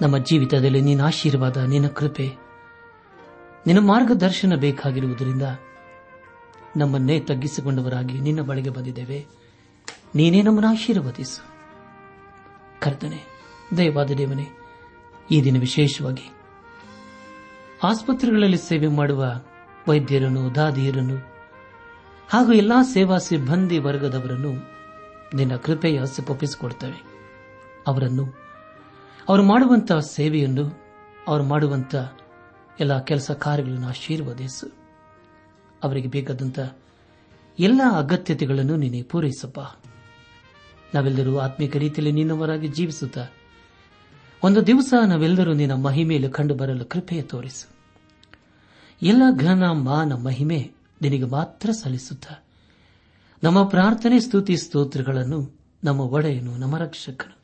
ನಮ್ಮ ಜೀವಿತದಲ್ಲಿ ನಿನ್ನ ಆಶೀರ್ವಾದ, ನಿನ್ನ ಕೃಪೆ, ನಿನ್ನ ಮಾರ್ಗದರ್ಶನ ಬೇಕಾಗಿರುವುದರಿಂದ ನಮ್ಮನ್ನೇ ತಗ್ಗಿಸಿಕೊಂಡವರಾಗಿ ನಿನ್ನ ಬಳಿಗೆ ಬಂದಿದ್ದೇವೆ. ನೀನೇ ನಮ್ಮನ್ನು ಆಶೀರ್ವದಿಸು. ಕರ್ತನೆ, ದಯವಾದ ದೇವನೇ, ಈ ದಿನ ವಿಶೇಷವಾಗಿ ಆಸ್ಪತ್ರೆಗಳಲ್ಲಿ ಸೇವೆ ಮಾಡುವ ವೈದ್ಯರನ್ನು, ದಾದಿಯರನ್ನು, ಹಾಗೂ ಎಲ್ಲಾ ಸೇವಾ ಸಿಬ್ಬಂದಿ ವರ್ಗದವರನ್ನು ನಿನ್ನ ಕೃಪೆಯ ಸಿಪ್ಪೊಪ್ಪಿಸಿಕೊಡ್ತೇವೆ ಅವರನ್ನು ಅವರು ಮಾಡುವಂತಹ ಸೇವೆಯನ್ನು, ಅವರು ಮಾಡುವಂತ ಎಲ್ಲ ಕೆಲಸ ಕಾರ್ಯಗಳನ್ನು ಆಶೀರ್ವದಿಸು. ಅವರಿಗೆ ಬೇಕಾದಂಥ ಎಲ್ಲ ಅಗತ್ಯತೆಗಳನ್ನು ನೀನೆ ಪೂರೈಸಪ್ಪ. ನಾವೆಲ್ಲರೂ ಆತ್ಮಿಕ ರೀತಿಯಲ್ಲಿ ನಿನ್ನವರಾಗಿ ಜೀವಿಸುತ್ತಾ, ಒಂದು ದಿವಸ ನಾವೆಲ್ಲರೂ ನಿನ್ನ ಮಹಿಮೆಯಲ್ಲಿ ಕಂಡು ಬರಲು ಕೃಪೆಯ ತೋರಿಸು. ಎಲ್ಲ ಘನ ಮಾನ ಮಹಿಮೆ ನಿನಗೆ ಮಾತ್ರ ಸಲ್ಲಿಸುತ್ತ, ನಮ್ಮ ಪ್ರಾರ್ಥನೆ, ಸ್ತುತಿ, ಸ್ತೋತ್ರಗಳನ್ನು ನಮ್ಮ ಒಡೆಯನು, ನಮ್ಮ ರಕ್ಷಕನು.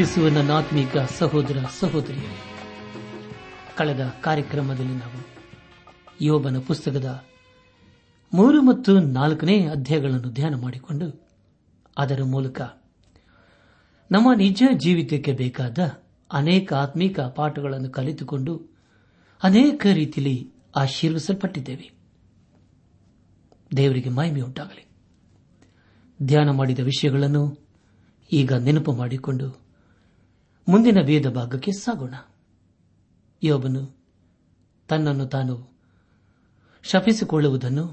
ಪ್ರೀತಿಸುವ ನನ್ನ ಆತ್ಮೀಕ ಸಹೋದರ ಸಹೋದರಿಯರೇ, ಕಳೆದ ಕಾರ್ಯಕ್ರಮದಲ್ಲಿ ನಾವು ಯೋಬನ ಪುಸ್ತಕದ ಮೂರು ಮತ್ತು ನಾಲ್ಕನೇ ಅಧ್ಯಾಯಗಳನ್ನು ಧ್ಯಾನ ಮಾಡಿಕೊಂಡು ಅದರ ಮೂಲಕ ನಮ್ಮ ನಿಜ ಜೀವಿತಕ್ಕೆ ಬೇಕಾದ ಅನೇಕ ಆತ್ಮೀಕ ಪಾಠಗಳನ್ನು ಕಲಿತುಕೊಂಡು ಅನೇಕ ರೀತಿಯಲ್ಲಿ ಆಶೀರ್ವಿಸಲ್ಪಟ್ಟಿದ್ದೇವೆ. ದೇವರಿಗೆ ಮಹಿಮೆ ಉಂಟಾಗಲಿ. ಧ್ಯಾನ ಮಾಡಿದ ವಿಷಯಗಳನ್ನು ಈಗ ನೆನಪು ಮಾಡಿಕೊಂಡು ಮುಂದಿನ ವೇದ ಭಾಗಕ್ಕೆ ಸಾಗೋಣ. ಯೋಬನು ತನ್ನನ್ನು ತಾನು ಶಪಿಸಿಕೊಳ್ಳುವುದನ್ನು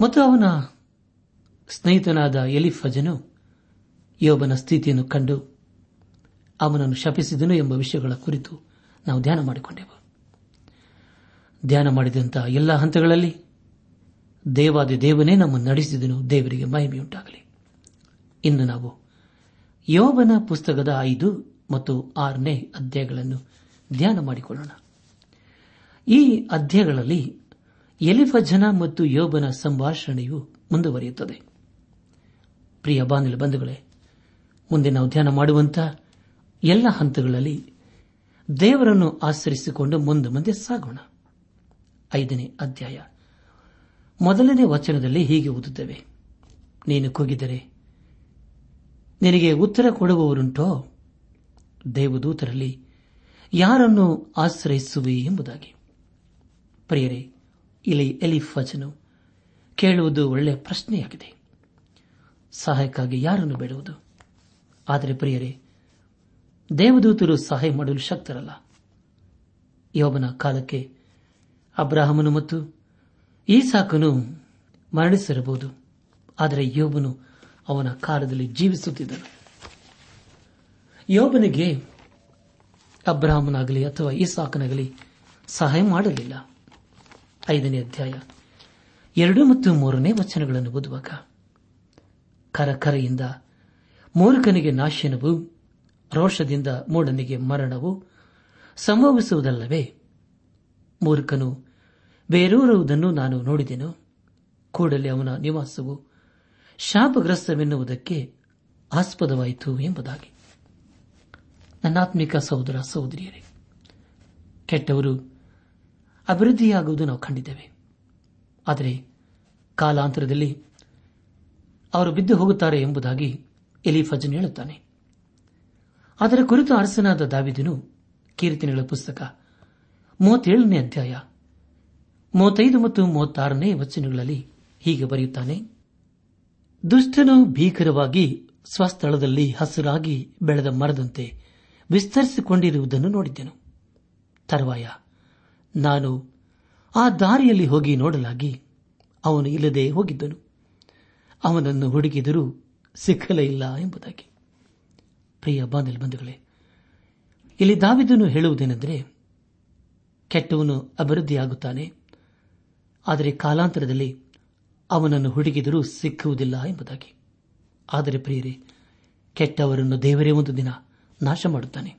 ಮತ್ತು ಅವನ ಸ್ನೇಹಿತನಾದ ಎಲಿಫಜನು ಯೋಬನ ಸ್ಥಿತಿಯನ್ನು ಕಂಡು ಅವನನ್ನು ಶಪಿಸಿದನು ಎಂಬ ವಿಷಯಗಳ ಕುರಿತು ನಾವು ಧ್ಯಾನ ಮಾಡಿಕೊಂಡೆವು. ಧ್ಯಾನ ಮಾಡಿದಂತಹ ಎಲ್ಲ ಹಂತಗಳಲ್ಲಿ ದೇವಾದಿ ದೇವನೇ ನಮ್ಮನ್ನು ನಡೆಸಿದನು, ದೇವರಿಗೆ ಮಹಿಮೆಯುಂಟಾಗಲಿ. ಇನ್ನು ನಾವು ಯೋಬನ ಪುಸ್ತಕದ ಐದು ಮತ್ತು ಆರನೇ ಅಧ್ಯಾಯಗಳನ್ನು ಧ್ಯಾನ ಮಾಡಿಕೊಳ್ಳೋಣ. ಈ ಅಧ್ಯಾಯಗಳಲ್ಲಿ ಎಲಿಫಜನ ಮತ್ತು ಯೋಬನ ಸಂಭಾಷಣೆಯು ಮುಂದುವರಿಯುತ್ತದೆ. ಪ್ರಿಯ ಬಾನಿಲ ಬಂಧುಗಳೇ, ಮುಂದೆ ನಾವು ಧ್ಯಾನ ಮಾಡುವಂತಹ ಎಲ್ಲ ಹಂತಗಳಲ್ಲಿ ದೇವರನ್ನು ಆಚರಿಸಿಕೊಂಡು ಮುಂದೆ ಮುಂದೆ ಸಾಗೋಣ. ಐದನೇ ಅಧ್ಯಾಯ. ಮೊದಲನೇ ವಚನದಲ್ಲಿ ಹೀಗೆ ಓದುತ್ತೇವೆ. ನೀನು ಕೂಗಿದರೆ ನಿನಗೆ ಉತ್ತರ ಕೊಡುವವರುಂಟೋ? ದೇವದೂತರಲ್ಲಿ, ಯಾರನ್ನು ಆಶ್ರಯಿಸುವೆ ಎಂಬುದಾಗಿ. ಪ್ರಿಯರೇ, ಇಲ್ಲಿ ಎಲಿಫಜನು ಕೇಳುವುದು ಒಳ್ಳೆಯ ಪ್ರಶ್ನೆಯಾಗಿದೆ. ಸಹಾಯಕ್ಕಾಗಿ ಯಾರನ್ನು ಬೇಡುವುದು? ಆದರೆ ಪ್ರಿಯರೇ, ದೇವದೂತರು ಸಹಾಯ ಮಾಡಲು ಶಕ್ತರಲ್ಲ. ಯೋಬನ ಕಾಲಕ್ಕೆ ಅಬ್ರಾಹಮನು ಮತ್ತು ಈಸಾಕನು ಮರಣಿಸಿರಬಹುದು. ಆದರೆ ಯೋಬನು ಅವನ ಕಾಲದಲ್ಲಿ ಜೀವಿಸುತ್ತಿದ್ದನು. ಯೋಬನಿಗೆ ಅಬ್ರಾಹ್ಮನಾಗಲಿ ಅಥವಾ ಈಸಾಕನಾಗಲಿ ಸಹಾಯ ಮಾಡಲಿಲ್ಲ. ಐದನೇ ಅಧ್ಯಾಯ. ಎರಡು ಮತ್ತು ಮೂರನೇ ವಚನಗಳನ್ನು ಓದುವಾಗ, ಕರಕರೆಯಿಂದ ಮೂರ್ಖನಿಗೆ ನಾಶನವು, ರೋಷದಿಂದ ಮೂಡನಿಗೆ ಮರಣವು ಸಂಭವಿಸುವುದಲ್ಲವೇ? ಮೂರ್ಖನು ಬೇರೂರುವುದನ್ನು ನಾನು ನೋಡಿದೆನು, ಕೂಡಲೇ ಅವನ ನಿವಾಸವು ಶಾಪಗ್ರಸ್ತವೆನ್ನುವುದಕ್ಕೆ ಆಸ್ಪದವಾಯಿತು ಎಂಬುದಾಗಿ. ನನ್ನಾತ್ಮಿಕ ಸಹೋದರ, ಸಹೋದರಿಯರೇ, ಕೆಟ್ಟವರು ಅಭಿವೃದ್ಧಿಯಾಗುವುದು ನಾವು ಕಂಡಿದ್ದೇವೆ. ಆದರೆ ಕಾಲಾಂತರದಲ್ಲಿ ಅವರು ಬಿದ್ದು ಹೋಗುತ್ತಾರೆ ಎಂಬುದಾಗಿ ಎಲಿಫಜನ್ ಹೇಳುತ್ತಾನೆ. ಅದರ ಕುರಿತು ಅರಸನಾದ ದಾವಿದನು ಕೀರ್ತನೆಗಳ ಪುಸ್ತಕ ಮೂವತ್ತೇಳನೇ ಅಧ್ಯಾಯ ಮೂವತ್ತೈದು ಮತ್ತು ಮೂವತ್ತಾರನೇ ವಚನಗಳಲ್ಲಿ ಹೀಗೆ ಬರೆಯುತ್ತಾನೆ ದುಷ್ಟನು ಭೀಕರವಾಗಿ ಸ್ವಸ್ಥಳದಲ್ಲಿ ಹಸಿರಾಗಿ ಬೆಳೆದ ಮರದಂತೆ ವಿಸ್ತರಿಸಿಕೊಂಡಿರುವುದನ್ನು ನೋಡಿದ್ದೆನು. ತರುವಾಯ, ನಾನು ಆ ದಾರಿಯಲ್ಲಿ ಹೋಗಿ ನೋಡಲಾಗಿ ಅವನು ಇಲ್ಲದೆ ಹೋಗಿದ್ದನು. ಅವನನ್ನು ಹುಡುಕಿದರೂ ಸಿಕ್ಕಲೇ ಇಲ್ಲ ಎಂಬುದಾಗಿ. ಪ್ರಿಯ ಬಾಂಧಲ್ ಬಂಧುಗಳೇ, ಇಲ್ಲಿ ದಾವಿದನು ಹೇಳುವುದೇನೆಂದರೆ, ಕೆಟ್ಟವನು ಅಭಿವೃದ್ಧಿಯಾಗುತ್ತಾನೆ, ಆದರೆ ಕಾಲಾಂತರದಲ್ಲಿ ಅವನನ್ನು ಹುಡುಗಿದರೂ ಸಿಕ್ಕುವುದಿಲ್ಲ ಎಂಬುದಾಗಿ. ಆದರೆ ಪ್ರಿಯರೇ, ಕೆಟ್ಟವರನ್ನು ದೇವರೇ ಒಂದು ದಿನ ನಾಶ ಮಾಡುತ್ತಾನೆ.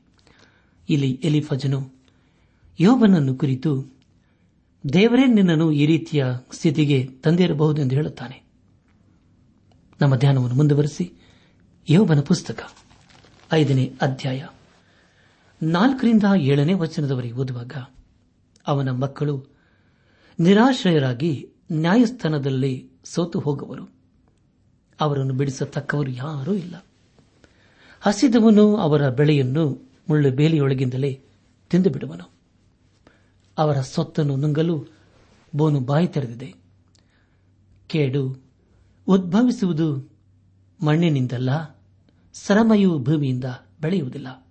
ಇಲ್ಲಿ ಎಲಿಫಜನು ಯೋಬನನ್ನು ಕುರಿತು, ದೇವರೇ ನಿನ್ನನ್ನು ಈ ರೀತಿಯ ಸ್ಥಿತಿಗೆ ತಂದಿರಬಹುದೆಂದು ಹೇಳುತ್ತಾನೆ. ನಮ್ಮ ಧ್ಯಾನವನ್ನು ಮುಂದುವರೆಸಿ ಯೋಬನ ಪುಸ್ತಕ, ಐದನೇ ಅಧ್ಯಾಯ, ನಾಲ್ಕರಿಂದ ಏಳನೇ ವಚನದವರೆಗೆ ಓದುವಾಗ, ಅವನ ಮಕ್ಕಳು ನಿರಾಶ್ರಯರಾಗಿ ನ್ಯಾಯಸ್ಥಾನದಲ್ಲಿ ಸೋತು ಹೋಗುವರು. ಅವರನ್ನು ಬಿಡಿಸತಕ್ಕವರು ಯಾರೂ ಇಲ್ಲ. ಹಸಿದವನು ಅವರ ಬೆಳೆಯನ್ನು ಮುಳ್ಳು ಬೇಲಿಯೊಳಗಿಂದಲೇ ತಿಂದು ಬಿಡುವನು ಅವರ ಸೊತ್ತನ್ನು ನುಂಗಲು ಬೋನು ಬಾಯಿ ತೆರೆದಿದೆ. ಕೇಡು ಉದ್ಭವಿಸುವುದು ಮಣ್ಣಿನಿಂದಲ್ಲ, ಸರಮಯು ಭೂಮಿಯಿಂದ ಬೆಳೆಯುವುದಿಲ್ಲ.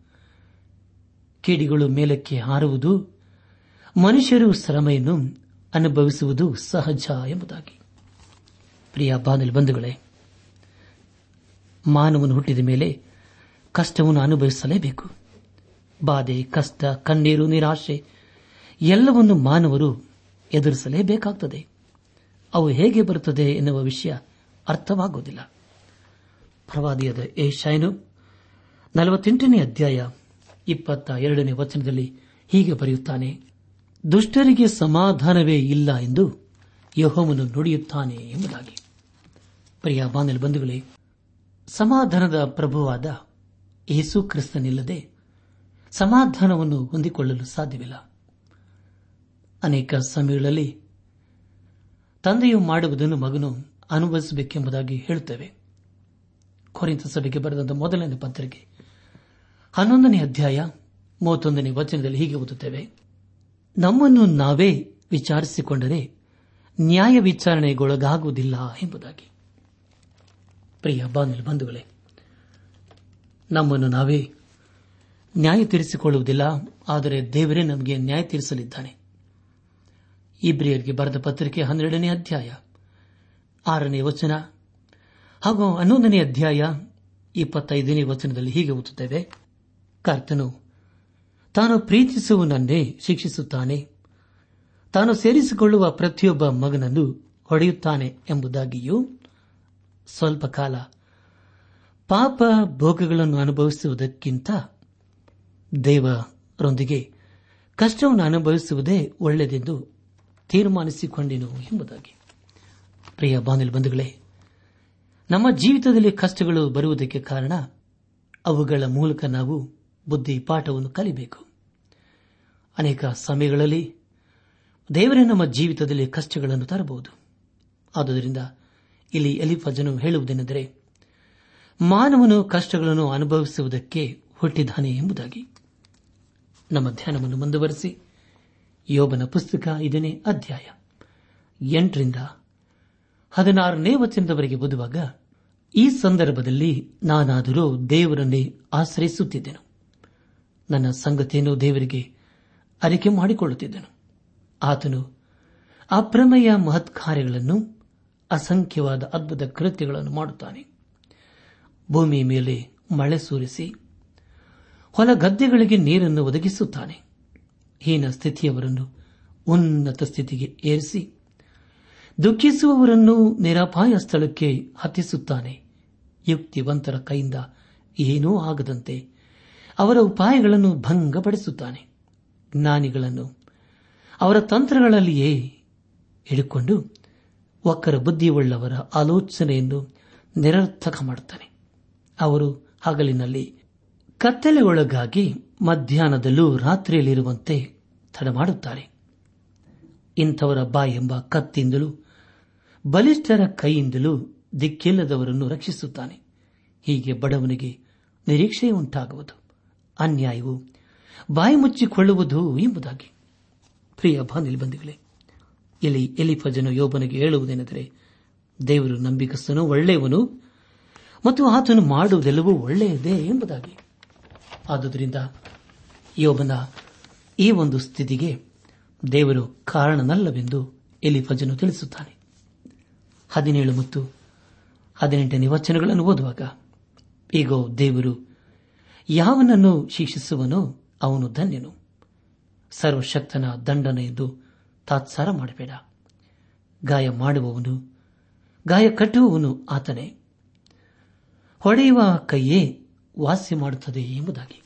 ಕಿಡಿಗಳು ಮೇಲಕ್ಕೆ ಹಾರುವುದು ಮನುಷ್ಯರು ಶ್ರಮೆಯನ್ನು ಅನುಭವಿಸುವುದು ಸಹಜ ಎಂಬುದಾಗಿ. ಪ್ರಿಯ ಬಾನಲಿ ಬಂಧುಗಳೇ, ಮಾನವನು ಹುಟ್ಟಿದ ಮೇಲೆ ಕಷ್ಟವನ್ನು ಅನುಭವಿಸಲೇಬೇಕು. ಬಾಧೆ, ಕಷ್ಟ, ಕಣ್ಣೀರು, ನಿರಾಶೆ, ಎಲ್ಲವನ್ನು ಮಾನವರು ಎದುರಿಸಲೇಬೇಕಾಗುತ್ತದೆ ಅವು ಹೇಗೆ ಬರುತ್ತದೆ ಎನ್ನುವ ವಿಷಯ ಅರ್ಥವಾಗುವುದಿಲ್ಲ. ಪ್ರವಾದಿಯಾದ ಏಷಾಯನು ನಲವತ್ತೆಂಟನೇ ಅಧ್ಯಾಯ ಇಪ್ಪತ್ತ ಎರಡನೇ ವಚನದಲ್ಲಿ ಹೀಗೆ ಬರೆಯುತ್ತಾನೆ ದುಷ್ಟರಿಗೆ ಸಮಾಧಾನವೇ ಇಲ್ಲ ಎಂದು ಯಹೋವನು ನುಡಿಯುತ್ತಾನೆ ಎಂಬುದಾಗಿ. ಪ್ರಿಯ ಬಾನಲ್ ಬಂಧುಗಳೇ, ಸಮಾಧಾನದ ಪ್ರಭುವಾದ ಯೇಸು ಕ್ರಿಸ್ತನಿಲ್ಲದೆ ಸಮಾಧಾನವನ್ನು ಹೊಂದಿಕೊಳ್ಳಲು ಸಾಧ್ಯವಿಲ್ಲ. ಅನೇಕ ಸಮಯಗಳಲ್ಲಿ ತಂದೆಯು ಮಾಡುವುದನ್ನು ಮಗನು ಅನುಭವಿಸಬೇಕೆಂಬುದಾಗಿ ಹೇಳುತ್ತೇವೆ. ಕೊರಿಂತ ಸಭೆಗೆ ಬರೆದ ಮೊದಲನೇ ಪತ್ರಿಕೆ ಹನ್ನೊಂದನೇ ಅಧ್ಯಾಯ ಮೂವತ್ತೊಂದನೇ ವಚನದಲ್ಲಿ ಹೀಗೆ ಓದುತ್ತೇವೆ. ನಮ್ಮನ್ನು ನಾವೇ ವಿಚಾರಿಸಿಕೊಂಡರೆ ನ್ಯಾಯ ವಿಚಾರಣೆಗೊಳಗಾಗುವುದಿಲ್ಲ ಎಂಬುದಾಗಿ. ಪ್ರಿಯ ಬಂಧುಗಳೇ, ನಮ್ಮನ್ನು ನಾವೇ ನ್ಯಾಯ ತೀರಿಸಿಕೊಳ್ಳುವುದಿಲ್ಲ, ಆದರೆ ದೇವರೇ ನಮಗೆ ನ್ಯಾಯ ತೀರಿಸಲಿದ್ದಾನೆ. ಇಬ್ರಿಯರಿಗೆ ಬರೆದ ಪತ್ರಿಕೆ ಹನ್ನೆರಡನೇ ಅಧ್ಯಾಯ ಆರನೇ ವಚನ ಹಾಗೂ ಹನ್ನೊಂದನೇ ಅಧ್ಯಾಯ ಇಪ್ಪತ್ತೈದನೇ ವಚನದಲ್ಲಿ ಹೀಗೆ ಓದುತ್ತೇವೆ. ಕರ್ತನು ತಾನು ಪ್ರೀತಿಸುವನನ್ನೇ ಶಿಕ್ಷಿಸುತ್ತಾನೆ. ತಾನು ಸೇರಿಸಿಕೊಳ್ಳುವ ಪ್ರತಿಯೊಬ್ಬ ಮಗನನ್ನು ಹೊಡೆಯುತ್ತಾನೆ ಎಂಬುದಾಗಿಯೂ ಸ್ವಲ್ಪ ಕಾಲ ಪಾಪ ಭೋಗಗಳನ್ನು ಅನುಭವಿಸುವುದಕ್ಕಿಂತ ದೇವರೊಂದಿಗೆ ಕಷ್ಟವನ್ನು ಅನುಭವಿಸುವುದೇ ಒಳ್ಳೆಯದೆಂದು ತೀರ್ಮಾನಿಸಿಕೊಂಡೆನು ಎಂಬುದಾಗಿ. ಪ್ರಿಯ ಬಾನಿಲ್ ಬಂಧುಗಳೇ, ನಮ್ಮ ಜೀವಿತದಲ್ಲಿ ಕಷ್ಟಗಳು ಬರುವುದಕ್ಕೆ ಕಾರಣ ಅವುಗಳ ಮೂಲಕ ನಾವು ಬುದ್ಧಿ ಪಾಠವನ್ನು ಕಲಿಬೇಕು. ಅನೇಕ ಸಮಯಗಳಲ್ಲಿ ದೇವರೇ ನಮ್ಮ ಜೀವಿತದಲ್ಲಿ ಕಷ್ಟಗಳನ್ನು ತರಬಹುದು. ಆದುದರಿಂದ ಇಲ್ಲಿ ಎಲಿಫಜನು ಹೇಳುವುದೇನೆಂದರೆ, ಮಾನವನು ಕಷ್ಟಗಳನ್ನು ಅನುಭವಿಸುವುದಕ್ಕೆ ಹುಟ್ಟಿದ್ದಾನೆ ಎಂಬುದಾಗಿ. ನಮ್ಮ ಧ್ಯಾನವನ್ನು ಮುಂದುವರೆಸಿ, ಯೋಬನ ಪುಸ್ತಕ ಇದನೇ ಅಧ್ಯಾಯ ಎಂಟರಿಂದ ಹದಿನಾರನೇ ವಚನದವರೆಗೆ ಓದುವಾಗ, ಈ ಸಂದರ್ಭದಲ್ಲಿ ನಾನಾದರೂ ದೇವರನ್ನೇ ಆಶ್ರಯಿಸುತ್ತಿದ್ದೆನು. ನನ್ನ ಸಂಗತಿಯನ್ನು ದೇವರಿಗೆ ಅರಿಕೆ ಮಾಡಿಕೊಳ್ಳುತ್ತಿದ್ದನು. ಆತನು ಅಪ್ರಮೇಯ ಮಹತ್ ಕಾರ್ಯಗಳನ್ನು ಅಸಂಖ್ಯವಾದ ಅದ್ಭುತ ಕೃತ್ಯಗಳನ್ನು ಮಾಡುತ್ತಾನೆ. ಭೂಮಿಯ ಮೇಲೆ ಮಳೆ ಸುರಿಸಿ ಹೊಲ ಗದ್ದೆಗಳಿಗೆ ನೀರನ್ನು ಒದಗಿಸುತ್ತಾನೆ. ಹೀನ ಸ್ಥಿತಿಯವರನ್ನು ಉನ್ನತ ಸ್ಥಿತಿಗೆ ಏರಿಸಿ ದುಃಖಿಸುವವರನ್ನು ನಿರಾಪಾಯ ಸ್ಥಳಕ್ಕೆ ಹತ್ತಿಸುತ್ತಾನೆ. ಯುಕ್ತಿವಂತರ ಕೈಯಿಂದ ಏನೂ ಆಗದಂತೆ ಅವರ ಉಪಾಯಗಳನ್ನು ಭಂಗಪಡಿಸುತ್ತಾನೆ. ಜ್ಞಾನಿಗಳನ್ನು ಅವರ ತಂತ್ರಗಳಲ್ಲಿಯೇ ಹಿಡಿಕೊಂಡು ಒಕ್ಕರ ಬುದ್ಧಿಯುಳ್ಳವರ ಆಲೋಚನೆಯನ್ನು ನಿರರ್ಥಕ ಮಾಡುತ್ತಾನೆ. ಅವರು ಹಗಲಿನಲ್ಲಿ ಕತ್ತಲೆಗೊಳಗಾಗಿ ಮಧ್ಯಾಹ್ನದಲ್ಲೂ ರಾತ್ರಿಯಲ್ಲಿರುವಂತೆ ತಡಮಾಡುತ್ತಾರೆ. ಇಂಥವರ ಬಾಯೆಂಬ ಕತ್ತಿಂದಲೂ ಬಲಿಷ್ಠರ ಕೈಯಿಂದಲೂ ದಿಕ್ಕಿಲ್ಲದವರನ್ನು ರಕ್ಷಿಸುತ್ತಾನೆ. ಹೀಗೆ ಬಡವನಿಗೆ ನಿರೀಕ್ಷೆ ಉಂಟಾಗುವುದು ಅನ್ಯಾಯವು ಬಾಯಿ ಮುಚ್ಚಿಕೊಳ್ಳುವುದು ಎಂಬುದಾಗಿ. ಪ್ರಿಯ ಬಾಂಧವೇ ಇಲ್ಲಿ ಎಲಿಫಜನು ಯೋಬನಿಗೆ ಹೇಳುವುದೇನೆಂದರೆ, ದೇವರು ನಂಬಿಕಸ್ತನು ಒಳ್ಳೆಯವನು ಮತ್ತು ಆತನು ಮಾಡುವುದೆಲ್ಲವೂ ಒಳ್ಳೆಯದೇ ಎಂಬುದಾಗಿ. ಆದುದರಿಂದ ಯೋಬನ ಈ ಒಂದು ಸ್ಥಿತಿಗೆ ದೇವರು ಕಾರಣನಲ್ಲವೆಂದು ಎಲಿಫಜನು ತಿಳಿಸುತ್ತಾನೆ. ಹದಿನೇಳು ಮತ್ತು ಹದಿನೆಂಟನೇ ವಚನಗಳನ್ನು ಓದುವಾಗ, ಈಗ ದೇವರು ಯಾವನನ್ನು ಶಿಕ್ಷಿಸುವನೋ ಅವನು ಧನ್ಯನು. ಸರ್ವಶಕ್ತನ ದಂಡನ ಎಂದು ತಾತ್ಸಾರ ಮಾಡಬೇಡ. ಗಾಯ ಮಾಡುವವನು, ಗಾಯ ಕಟ್ಟುವವನು ಆತನೇ. ಹೊಡೆಯುವ ಕೈಯೇ ವಾಸ್ಯ ಮಾಡುತ್ತದೆ ಎಂಬುದಾಗಿ.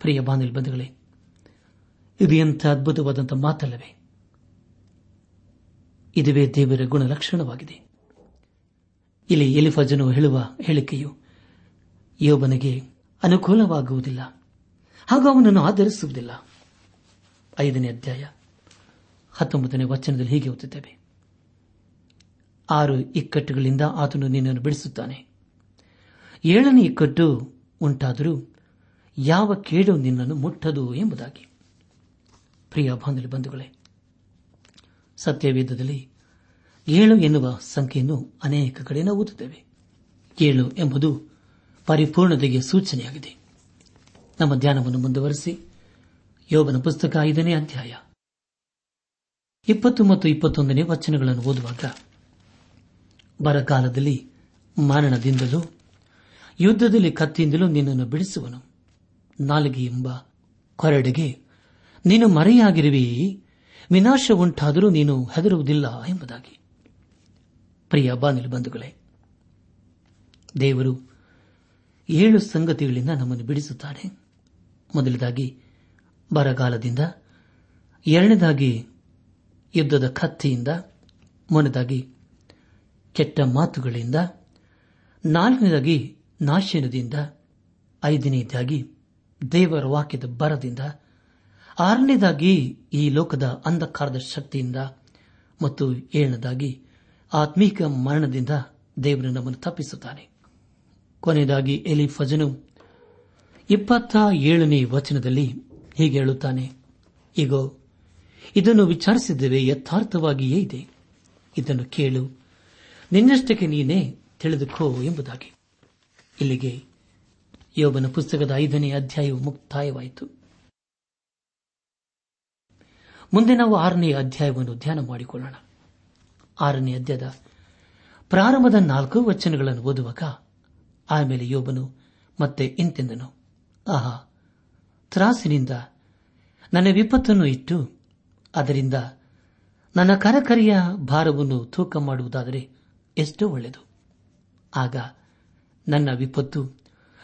ಪ್ರಿಯ ಬಾನಿಲ್ ಬಂಧುಗಳೇ, ಇದು ಎಂಥ ಅದ್ಭುತವಾದಂಥ ಮಾತಲ್ಲವೇ? ಇದುವೇ ದೇವರ ಗುಣಲಕ್ಷಣವಾಗಿದೆ. ಇಲ್ಲಿ ಎಲಿಫಜನು ಹೇಳುವ ಹೇಳಿಕೆಯು ಯೋಬನಿಗೆ ಅನುಕೂಲವಾಗುವುದಿಲ್ಲ. ಹಾಗೂ ಅವನನ್ನು ಆಧರಿಸುವುದಿಲ್ಲ. ಐದನೇ ಅಧ್ಯಾಯ, ಹತ್ತೊಂಬತ್ತನೇ ವಚನದಲ್ಲಿ ಹೀಗೆ ಓದುತ್ತೇವೆ. ಆರು ಇಕ್ಕಟ್ಟುಗಳಿಂದ ಆತನು ನಿನ್ನನ್ನು ಬಿಡಿಸುತ್ತಾನೆ. ಏಳನೇ ಇಕ್ಕಟ್ಟು ಉಂಟಾದರೂ ಯಾವ ಕೇಡು ನಿನ್ನನ್ನು ಮುಟ್ಟದು ಎಂಬುದಾಗಿ. ಪ್ರಿಯ ಬಂಧುಗಳೇ, ಸತ್ಯವೇದದಲ್ಲಿ ಏಳು ಎನ್ನುವ ಸಂಖ್ಯೆಯನ್ನು ಅನೇಕ ಕಡೆ ನಾವು ಓದುತ್ತೇವೆ. ಏಳು ಎಂಬುದು ಪರಿಪೂರ್ಣತೆಗೆ ಸೂಚನೆಯಾಗಿದೆ. ನಮ್ಮ ಧ್ಯಾನವನ್ನು ಮುಂದುವರೆಸಿ. ಯೋಗನ ಪುಸ್ತಕ ಐದನೇ ಅಧ್ಯಾಯ. ಇಪ್ಪತ್ತು ಮತ್ತು ಇಪ್ಪತ್ತೊಂದನೇ ವಚನಗಳನ್ನು ಓದುವಾಗ, ಬರಕಾಲದಲ್ಲಿ ಮರಣದಿಂದಲೂ ಯುದ್ದದಲ್ಲಿ ಕತ್ತಿಯಿಂದಲೂ ನಿನ್ನನ್ನು ಬಿಡಿಸುವನು. ನಾಲಿಗೆ ಎಂಬ ಕೊರಡೆಗೆ, ನೀನು ಮರೆಯಾಗಿರುವಿ. ವಿನಾಶ ಉಂಟಾದರೂ ನೀನು ಹೆದರುವುದಿಲ್ಲ ಎಂಬುದಾಗಿ. ಪ್ರಿಯ ಬಾನಿಲು ಬಂಧುಗಳೇ, ದೇವರು ಏಳು ಸಂಗತಿಗಳಿಂದ ನಮ್ಮನ್ನು ಬಿಡಿಸುತ್ತಾನೆ ಮೊದಲದಾಗಿ ಬರಗಾಲದಿಂದ, ಎರಡನೇದಾಗಿ ಯುದ್ದದ ಕತ್ತಿಯಿಂದ, ಮೂರನೇದಾಗಿ, ಕೆಟ್ಟ ಮಾತುಗಳಿಂದ, ನಾಲ್ಕನೇದಾಗಿ, ನಾಶನದಿಂದ, ಐದನೇದಾಗಿ, ದೇವರ ವಾಕ್ಯದ ಬರದಿಂದ, ಆರನೇದಾಗಿ, ಈ ಲೋಕದ ಅಂಧಕಾರದ ಶಕ್ತಿಯಿಂದ, ಮತ್ತು ಏಳನೇದಾಗಿ, ಆತ್ಮೀಕ ಮರಣದಿಂದ ದೇವರು ನಮ್ಮನ್ನು ತಪ್ಪಿಸುತ್ತಾನೆ ಕೊನೆಯದಾಗಿ ಎಲಿ ಫಜನು ಇಪ್ಪತ್ತ ಏಳನೇ ವಚನದಲ್ಲಿ ಹೀಗೆ ಹೇಳುತ್ತಾನೆ. ಈಗ ಇದನ್ನು ವಿಚಾರಿಸಿದ್ದೇವೆ, ಯಥಾರ್ಥವಾಗಿಯೇ ಇದೆ. ಇದನ್ನು ಕೇಳು. ನಿನ್ನಷ್ಟಕ್ಕೆ ನೀನೇ ತಿಳಿದುಕೋ ಎಂಬುದಾಗಿ. ಇಲ್ಲಿಗೆ ಯೋಬನ ಪುಸ್ತಕದ ಐದನೇ ಅಧ್ಯಾಯವು ಮುಕ್ತಾಯವಾಯಿತು. ಮುಂದೆ ನಾವು ಆರನೇ ಅಧ್ಯಾಯವನ್ನು ಧ್ಯಾನ ಮಾಡಿಕೊಳ್ಳೋಣ. ಆರನೇ ಅಧ್ಯಾಯದ ಪ್ರಾರಂಭದ ನಾಲ್ಕು ವಚನಗಳನ್ನು ಓದುವಾಗ ಆಮೇಲೆ ಯೋಬನು ಮತ್ತೆ ಇಂತೆಂದನು, ಆಹಾ, ತ್ರಾಸಿನಿಂದ ನನ್ನ ವಿಪತ್ತನ್ನು ಇಟ್ಟು, ಅದರಿಂದ ನನ್ನ ಕರಕರಿಯ ಭಾರವನ್ನು ತೂಕ ಮಾಡುವುದಾದರೆ ಎಷ್ಟೋ ಒಳ್ಳೆಯದು. ಆಗ ನನ್ನ ವಿಪತ್ತು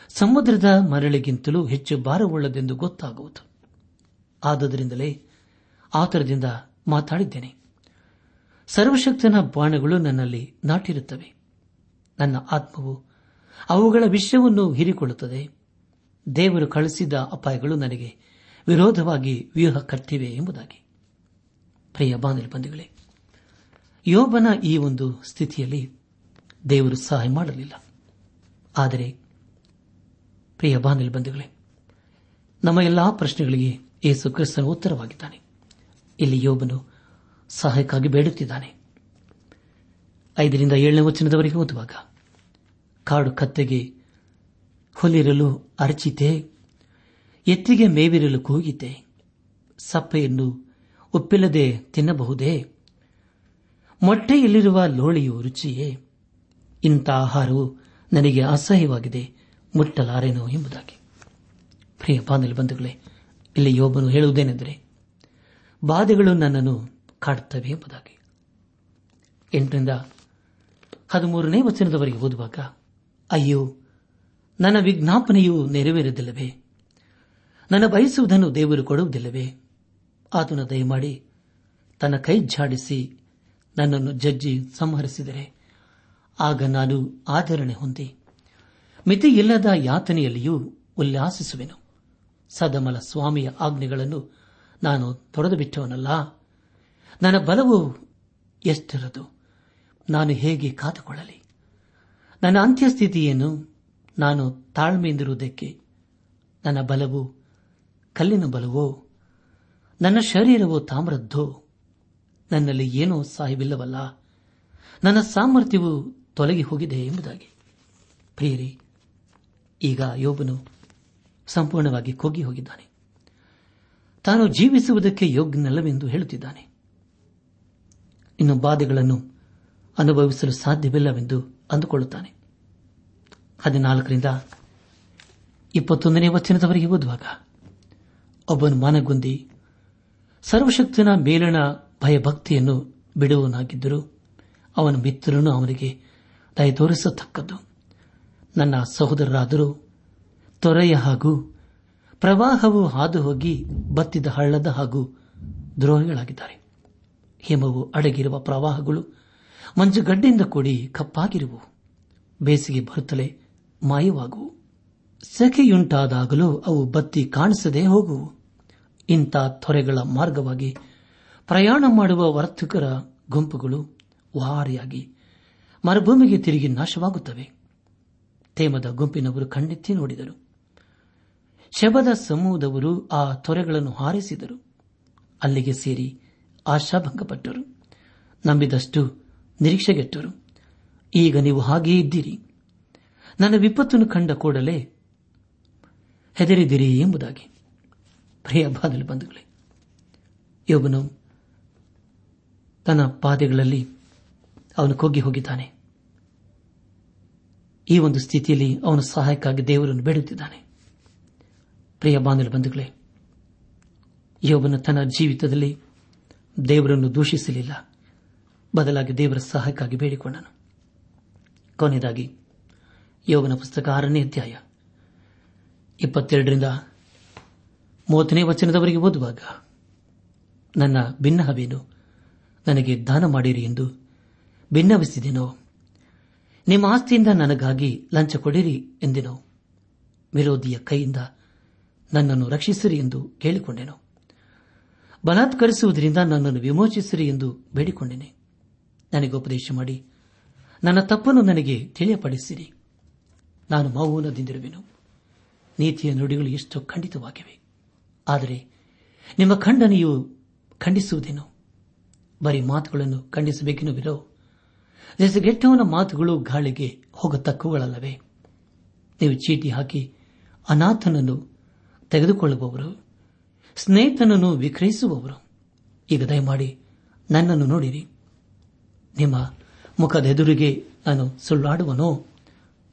ಸಮುದ್ರದ ಮರಳಿಗಿಂತಲೂ ಹೆಚ್ಚು ಭಾರವುಳ್ಳದೆಂದು ಗೊತ್ತಾಗುವುದು. ಆದುದರಿಂದಲೇ ಆತರದಿಂದ ಮಾತಾಡಿದ್ದೇನೆ. ಸರ್ವಶಕ್ತನ ಬಾಣಗಳು ನನ್ನಲ್ಲಿ ನಾಟಿರುತ್ತವೆ. ನನ್ನ ಆತ್ಮವು ಅವುಗಳ ವಿಷಯವನ್ನು ಹೀರಿಕೊಳ್ಳುತ್ತದೆ. ದೇವರು ಕಳಿಸಿದ ಅಪಾಯಗಳು ನನಗೆ ವಿರೋಧವಾಗಿ ವ್ಯೂಹ ಕಟ್ಟಿವೆ ಎಂಬುದಾಗಿ. ಪ್ರಿಯ ಬಾಂಧವ ಬಂಧುಗಳೇ, ಯೋಬನ ಈ ಒಂದು ಸ್ಥಿತಿಯಲ್ಲಿ ದೇವರು ಸಹಾಯ ಮಾಡಲಿಲ್ಲ. ಆದರೆ, ಪ್ರಿಯ ಬಾಂಧವ ಬಂಧುಗಳೇ, ನಮ್ಮ ಎಲ್ಲಾ ಪ್ರಶ್ನೆಗಳಿಗೆ ಯೇಸು ಕ್ರಿಸ್ತನ ಉತ್ತರವಾಗಿದ್ದಾನೆ. ಇಲ್ಲಿ ಯೋಬನು ಸಹಾಯಕ್ಕಾಗಿ ಬೇಡುತ್ತಿದ್ದಾನೆ. ಐದರಿಂದ ಏಳನೇ ವಚನದವರೆಗೆ ಓದುವಾಗ ಕಾಡು ಕತ್ತೆಗೆ ಹೊಲಿರಲು ಅರಚಿತೆ, ಎತ್ತಿಗೆ ಮೇವಿರಲು ಕೂಗಿತೆ. ಸಪ್ಪೆಯನ್ನು ಉಪ್ಪಿಲ್ಲದೆ ತಿನ್ನಬಹುದೇ? ಮೊಟ್ಟೆಯಲ್ಲಿರುವ ಲೋಳಿಯು ರುಚಿಯೇ? ಇಂಥ ಆಹಾರವು ನನಗೆ ಅಸಹ್ಯವಾಗಿದೆ, ಮುಟ್ಟಲಾರೆನೋ ಎಂಬುದಾಗಿ. ಪ್ರಿಯ ಬಾಂಧವ ಬಂಧುಗಳೇ, ಇಲ್ಲಿ ಯೋಬನು ಹೇಳುವುದೇನೆಂದರೆ, ಬಾಧೆಗಳು ನನ್ನನ್ನು ಕಾಡುತ್ತವೆ ಎಂಬುದಾಗಿ. ಎಂಟರಿಂದ ಹದಿಮೂರನೇ ವಚನದವರೆಗೆ ಓದುವಾಗ ಅಯ್ಯೋ, ನನ್ನ ವಿಜ್ಞಾಪನೆಯು ನೆರವೇರದಿಲ್ಲವೇ? ನನ್ನ ಬಯಸುವುದನ್ನು ದೇವರು ಕೊಡುವುದಿಲ್ಲವೇ? ಆತನ ದಯಮಾಡಿ ತನ್ನ ಕೈ ಝಾಡಿಸಿ ನನ್ನನ್ನು ಜಜ್ಜಿ ಸಂಹರಿಸಿದರೆ, ಆಗ ನಾನು ಆಧರಣೆ ಹೊಂದಿ ಮಿತಿಯಿಲ್ಲದ ಯಾತನೆಯಲ್ಲಿಯೂ ಉಲ್ಲಾಸಿಸುವೆನು. ಸದಮಲ ಸ್ವಾಮಿಯ ಆಜ್ಞೆಗಳನ್ನು ನಾನು ತೊಡೆದು ಬಿಟ್ಟವನಲ್ಲ. ನನ್ನ ಬಲವು ಎಷ್ಟಿರದು? ನಾನು ಹೇಗೆ ಕಾದುಕೊಳ್ಳಲಿ? ನನ್ನ ಅಂತ್ಯಸ್ಥಿತಿಯನ್ನು ನಾನು ತಾಳ್ಮೆಯಿಂದಿರುವುದಕ್ಕೆ ನನ್ನ ಬಲವು, ಕಲ್ಲಿನ ಬಲವೋ, ನನ್ನ ಶರೀರವೋ ತಾಮ್ರದ್ದೋ, ನನ್ನಲ್ಲಿ ಏನೋ ಸಾಯವಿಲ್ಲವಲ್ಲ. ನನ್ನ ಸಾಮರ್ಥ್ಯವು ತೊಲಗಿ ಹೋಗಿದೆ ಎಂಬುದಾಗಿ. ಪ್ರಿಯರಿ, ಈಗ ಯೋಬನು ಸಂಪೂರ್ಣವಾಗಿ ಕೊಗ್ಗಿ ಹೋಗಿದ್ದಾನೆ. ತಾನು ಜೀವಿಸುವುದಕ್ಕೆ ಯೋಗ್ಯನಲ್ಲವೆಂದು ಹೇಳುತ್ತಿದ್ದಾನೆ. ಇನ್ನು ಬಾಧೆಗಳನ್ನು ಅನುಭವಿಸಲು ಸಾಧ್ಯವಿಲ್ಲವೆಂದು ಅಂದುಕೊಳ್ಳುತ್ತಾನೆ. ಹದಿನಾಲ್ಕರಿಂದ ಇಪ್ಪತ್ತೊಂದನೇ ವಚನದವರೆಗೆ ಓದುವಾಗ, ಒಬ್ಬನು ಮನಗುಂದಿ, ಸರ್ವಶಕ್ತನ ಮೇಲಣ ಭಯಭಕ್ತಿಯನ್ನು ಬಿಡುವನಾಗಿದ್ದರೂ ಅವನ ಮಿತ್ರನು ಅವನಿಗೆ ದಯ ತೋರಿಸತಕ್ಕದ್ದು. ನನ್ನ ಸಹೋದರರಾದರೂ ತೊರೆಯ ಹಾಗೂ ಪ್ರವಾಹವು ಹಾದು ಹೋಗಿ ಬತ್ತಿದ ಹಳ್ಳದ ಹಾಗೂ ದ್ರೋಹಿಗಳಾಗಿದ್ದಾರೆ. ಹಿಮವು ಅಡಗಿರುವ ಪ್ರವಾಹಗಳು ಮಂಜುಗಡ್ಡೆಯಿಂದ ಕೂಡಿ ಕಪ್ಪಾಗಿರುವು. ಬೇಸಿಗೆ ಬರುತ್ತಲೇ ಮಾಯವಾಗುವು. ಸೆಕೆಯುಂಟಾದಾಗಲೂ ಅವು ಬತ್ತಿ ಕಾಣಿಸದೆ ಹೋಗುವು. ಇಂಥ ತೊರೆಗಳ ಮಾರ್ಗವಾಗಿ ಪ್ರಯಾಣ ಮಾಡುವ ವರ್ತಕರ ಗುಂಪುಗಳು ವಾರಿಯಾಗಿ ಮರುಭೂಮಿಗೆ ತಿರುಗಿ ನಾಶವಾಗುತ್ತವೆ. ತೇಮದ ಗುಂಪಿನವರು ಖಂಡಿತಿ ನೋಡಿದರು. ಶಬದ ಸಮೂಹದವರು ಆ ತೊರೆಗಳನ್ನು ಹಾರಿಸಿದರು. ಅಲ್ಲಿಗೆ ಸೇರಿ ಆಶಾಭಂಗಪಟ್ಟರು. ನಂಬಿದಷ್ಟು ನಿರೀಕ್ಷೆಗೆಟ್ಟರು. ಈಗ ನೀವು ಹಾಗೆಯೇ ಇದ್ದೀರಿ. ನನ್ನ ವಿಪತ್ತನ್ನು ಕಂಡ ಕೂಡಲೇ ಹೆದರಿದಿರಿ ಎಂಬುದಾಗಿ. ಪ್ರಿಯ ಬಾದಲು ಬಂಧುಗಳೇ ಯೋಗನು ತನ್ನ ಪಾದೆಗಳಲ್ಲಿ ಅವನು ಕೊಗ್ಗಿ ಹೋಗಿದ್ದಾನೆ. ಈ ಒಂದು ಸ್ಥಿತಿಯಲ್ಲಿ ಅವನು ಸಹಾಯಕ್ಕಾಗಿ ದೇವರನ್ನು ಬೇಡುತ್ತಿದ್ದಾನೆ. ಪ್ರಿಯ ಬಾಂಧವ ಬಂಧುಗಳೇ, ಯೋಬನ ತನ್ನ ಜೀವಿತದಲ್ಲಿ ದೇವರನ್ನು ದೂಷಿಸಲಿಲ್ಲ. ಬದಲಾಗಿ ದೇವರ ಸಹಾಯಕ್ಕಾಗಿ ಬೇಡಿಕೊಂಡನು. ಕೊನೆಯದಾಗಿ ಯೋಗನ ಪುಸ್ತಕ ಆರನೇ ಅಧ್ಯಾಯ, ಇಪ್ಪತ್ತೆರಡರಿಂದ ಮೂವತ್ತನೇ ವಚನದವರೆಗೆ ಓದುವಾಗ, ನನ್ನ ಭಿನ್ನಹವೇನು ನನಗೆ ದಾನ ಮಾಡಿರಿ ಎಂದು ಭಿನ್ನವಿಸಿದೆನೋ ನಿಮ್ಮ ಆಸ್ತಿಯಿಂದ ನನಗಾಗಿ ಲಂಚ ಕೊಡಿರಿ ಎಂದೆನೋ, ವಿರೋಧಿಯ ಕೈಯಿಂದ ನನ್ನನ್ನು ರಕ್ಷಿಸಿರಿ ಎಂದು ಕೇಳಿಕೊಂಡೆನು. ಬಲಾತ್ಕರಿಸುವುದರಿಂದ ನನ್ನನ್ನು ವಿಮೋಚಿಸಿರಿ ಎಂದು ಬೇಡಿಕೊಂಡೆನೆ. ನನಗೆ ಉಪದೇಶ ಮಾಡಿ. ನನ್ನ ತಪ್ಪನ್ನು ನನಗೆ ತಿಳಿಯಪಡಿಸಿರಿ. ನಾನು ಮೌನದಿಂದಿರುವೆನು. ನೀತಿಯ ನುಡಿಗಳು ಎಷ್ಟು ಖಂಡಿತವಾಗಿವೆ. ಆದರೆ ನಿಮ್ಮ ಖಂಡನೆಯು ಖಂಡಿಸುವುದೇನು? ಬರೀ ಮಾತುಗಳನ್ನು ಖಂಡಿಸಬೇಕೆನ್ನುವಿರೋ ಜೆಸಗೆಟ್ಟವನ ಮಾತುಗಳು ಗಾಳಿಗೆ ಹೋಗತಕ್ಕವುಗಳಲ್ಲವೇ? ನೀವು ಚೀಟಿ ಹಾಕಿ ಅನಾಥನನ್ನು ತೆಗೆದುಕೊಳ್ಳುವವರು, ಸ್ನೇಹಿತನನ್ನು ವಿಕ್ರಯಿಸುವವರು. ಈಗ ದಯಮಾಡಿ ನನ್ನನ್ನು ನೋಡಿರಿ. ನಿಮ್ಮ ಮುಖದ ಎದುರಿಗೆ ನಾನು ಸುಳ್ಳಾಡುವನೋ?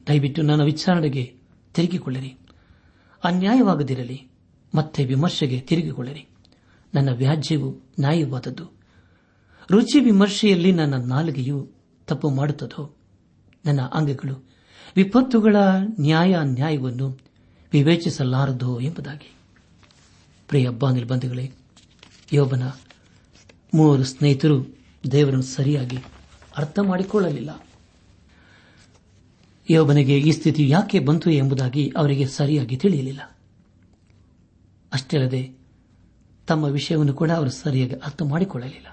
ದಯವಿಟ್ಟು ನನ್ನ ವಿಚಾರಣೆಗೆ ತಿರುಗಿಕೊಳ್ಳಿರಿ. ಅನ್ಯಾಯವಾಗದಿರಲಿ. ಮತ್ತೆ ವಿಮರ್ಶೆಗೆ ತಿರುಗಿಕೊಳ್ಳಿರಿ. ನನ್ನ ವ್ಯಾಜ್ಯವು ನ್ಯಾಯವಾದದ್ದು. ರುಚಿ ವಿಮರ್ಶೆಯಲ್ಲಿ ನನ್ನ ನಾಲಿಗೆಯು ತಪ್ಪು ಮಾಡುತ್ತದೋ? ನನ್ನ ಅಂಗಗಳು ವಿಪತ್ತುಗಳ ನ್ಯಾಯ ನ್ಯಾಯವನ್ನು ವಿವೇಚಿಸಲಾರದೋ ಎಂಬುದಾಗಿ. ಪ್ರಿಯ ಬಂಧುಗಳೇ, ಯೋಬನ ಮೂವರು ಸ್ನೇಹಿತರು ದೇವರನ್ನು ಸರಿಯಾಗಿ ಅರ್ಥ ಮಾಡಿಕೊಳ್ಳಲಿಲ್ಲ. ಯೋಬನಿಗೆ ಈ ಸ್ಥಿತಿ ಯಾಕೆ ಬಂತು ಎಂಬುದಾಗಿ ಅವರಿಗೆ ಸರಿಯಾಗಿ ತಿಳಿಯಲಿಲ್ಲ. ಅಷ್ಟೇ ತಮ್ಮ ವಿಷಯವನ್ನು ಕೂಡ ಅವರು ಸರಿಯಾಗಿ ಅರ್ಥ ಮಾಡಿಕೊಳ್ಳಲಿಲ್ಲ.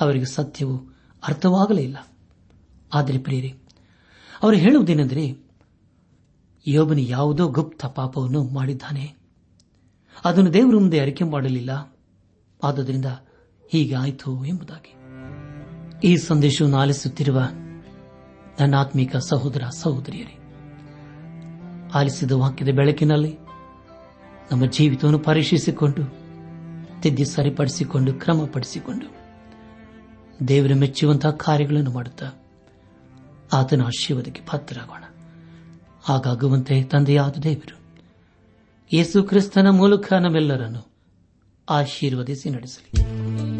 ಅವರಿಗೆ ಸತ್ಯವು ಅರ್ಥವಾಗಲೇ ಇಲ್ಲ. ಆದರೆ ಪ್ರಿಯರಿ, ಅವರು ಹೇಳುವುದೇನೆಂದರೆ, ಯೋಬನು ಯಾವುದೋ ಗುಪ್ತ ಪಾಪವನ್ನು ಮಾಡಿದ್ದಾನೆ. ಅದನ್ನು ದೇವರ ಮುಂದೆ ಅರಿಕೆ ಮಾಡಲಿಲ್ಲ. ಆದ್ದರಿಂದ ಹೀಗೆ ಆಯಿತು ಎಂಬುದಾಗಿ. ಈ ಸಂದೇಶವನ್ನು ಆಲಿಸುತ್ತಿರುವ ಆತ್ಮಿಕ ಸಹೋದರ ಸಹೋದರಿಯರೇ, ಆಲಿಸಿದ ವಾಕ್ಯದ ಬೆಳಕಿನಲ್ಲಿ ನಮ್ಮ ಜೀವಿತವನ್ನು ಪರೀಕ್ಷಿಸಿಕೊಂಡು, ತಿದ್ದಿ ಸರಿಪಡಿಸಿಕೊಂಡು, ಕ್ರಮಪಡಿಸಿಕೊಂಡು ದೇವರ ಮೆಚ್ಚುವಂತಹ ಕಾರ್ಯಗಳನ್ನು ಮಾಡುತ್ತಾ ಆತನ ಆಶೀರ್ವಾದಕ್ಕೆ ಪಾತ್ರರಾಗೋಣ. ಹಾಗಾಗುವಂತೆ ತಂದೆಯಾದ ದೇವರು, ಯೇಸು ಕ್ರಿಸ್ತನ ಮೂಲಕ ನಮ್ಮೆಲ್ಲರನ್ನು ಆಶೀರ್ವದಿಸಿ ನಡೆಸಲಿ.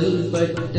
செல்பட்ட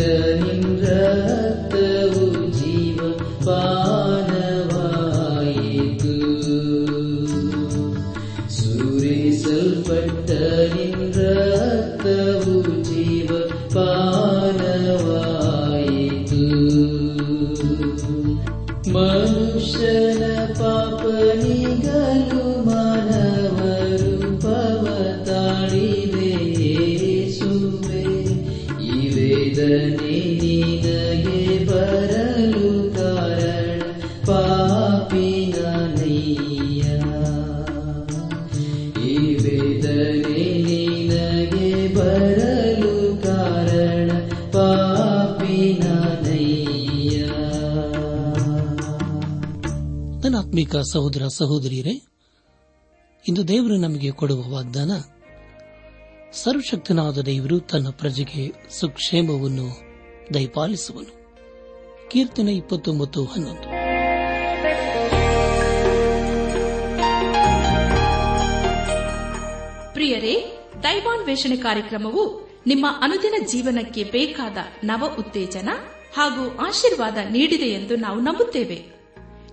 ಸಹೋದರ ಸಹೋದರಿಯರೇ, ಇಂದು ದೇವರು ನಮಗೆ ಕೊಡುವ ವಾಗ್ದಾನ, ಸರ್ವಶಕ್ತನಾದ ದೇವರು ತನ್ನ ಪ್ರಜೆಗೆ ಸುಕ್ಷೇಮವನ್ನು ದಯಪಾಲಿಸುವನು. ಕೀರ್ತನೆ ಇಪ್ಪತ್ತೊಂಬತ್ತು ಹನ್ನೊಂದು. ಪ್ರಿಯರೇ, ದೈವಾನ್ವೇಷಣೆ ಕಾರ್ಯಕ್ರಮವು ನಿಮ್ಮ ಅನುದಿನ ಜೀವನಕ್ಕೆ ಬೇಕಾದ ನವ ಉತ್ತೇಜನ ಹಾಗೂ ಆಶೀರ್ವಾದ ನೀಡಿದೆ ಎಂದು ನಾವು ನಂಬುತ್ತೇವೆ.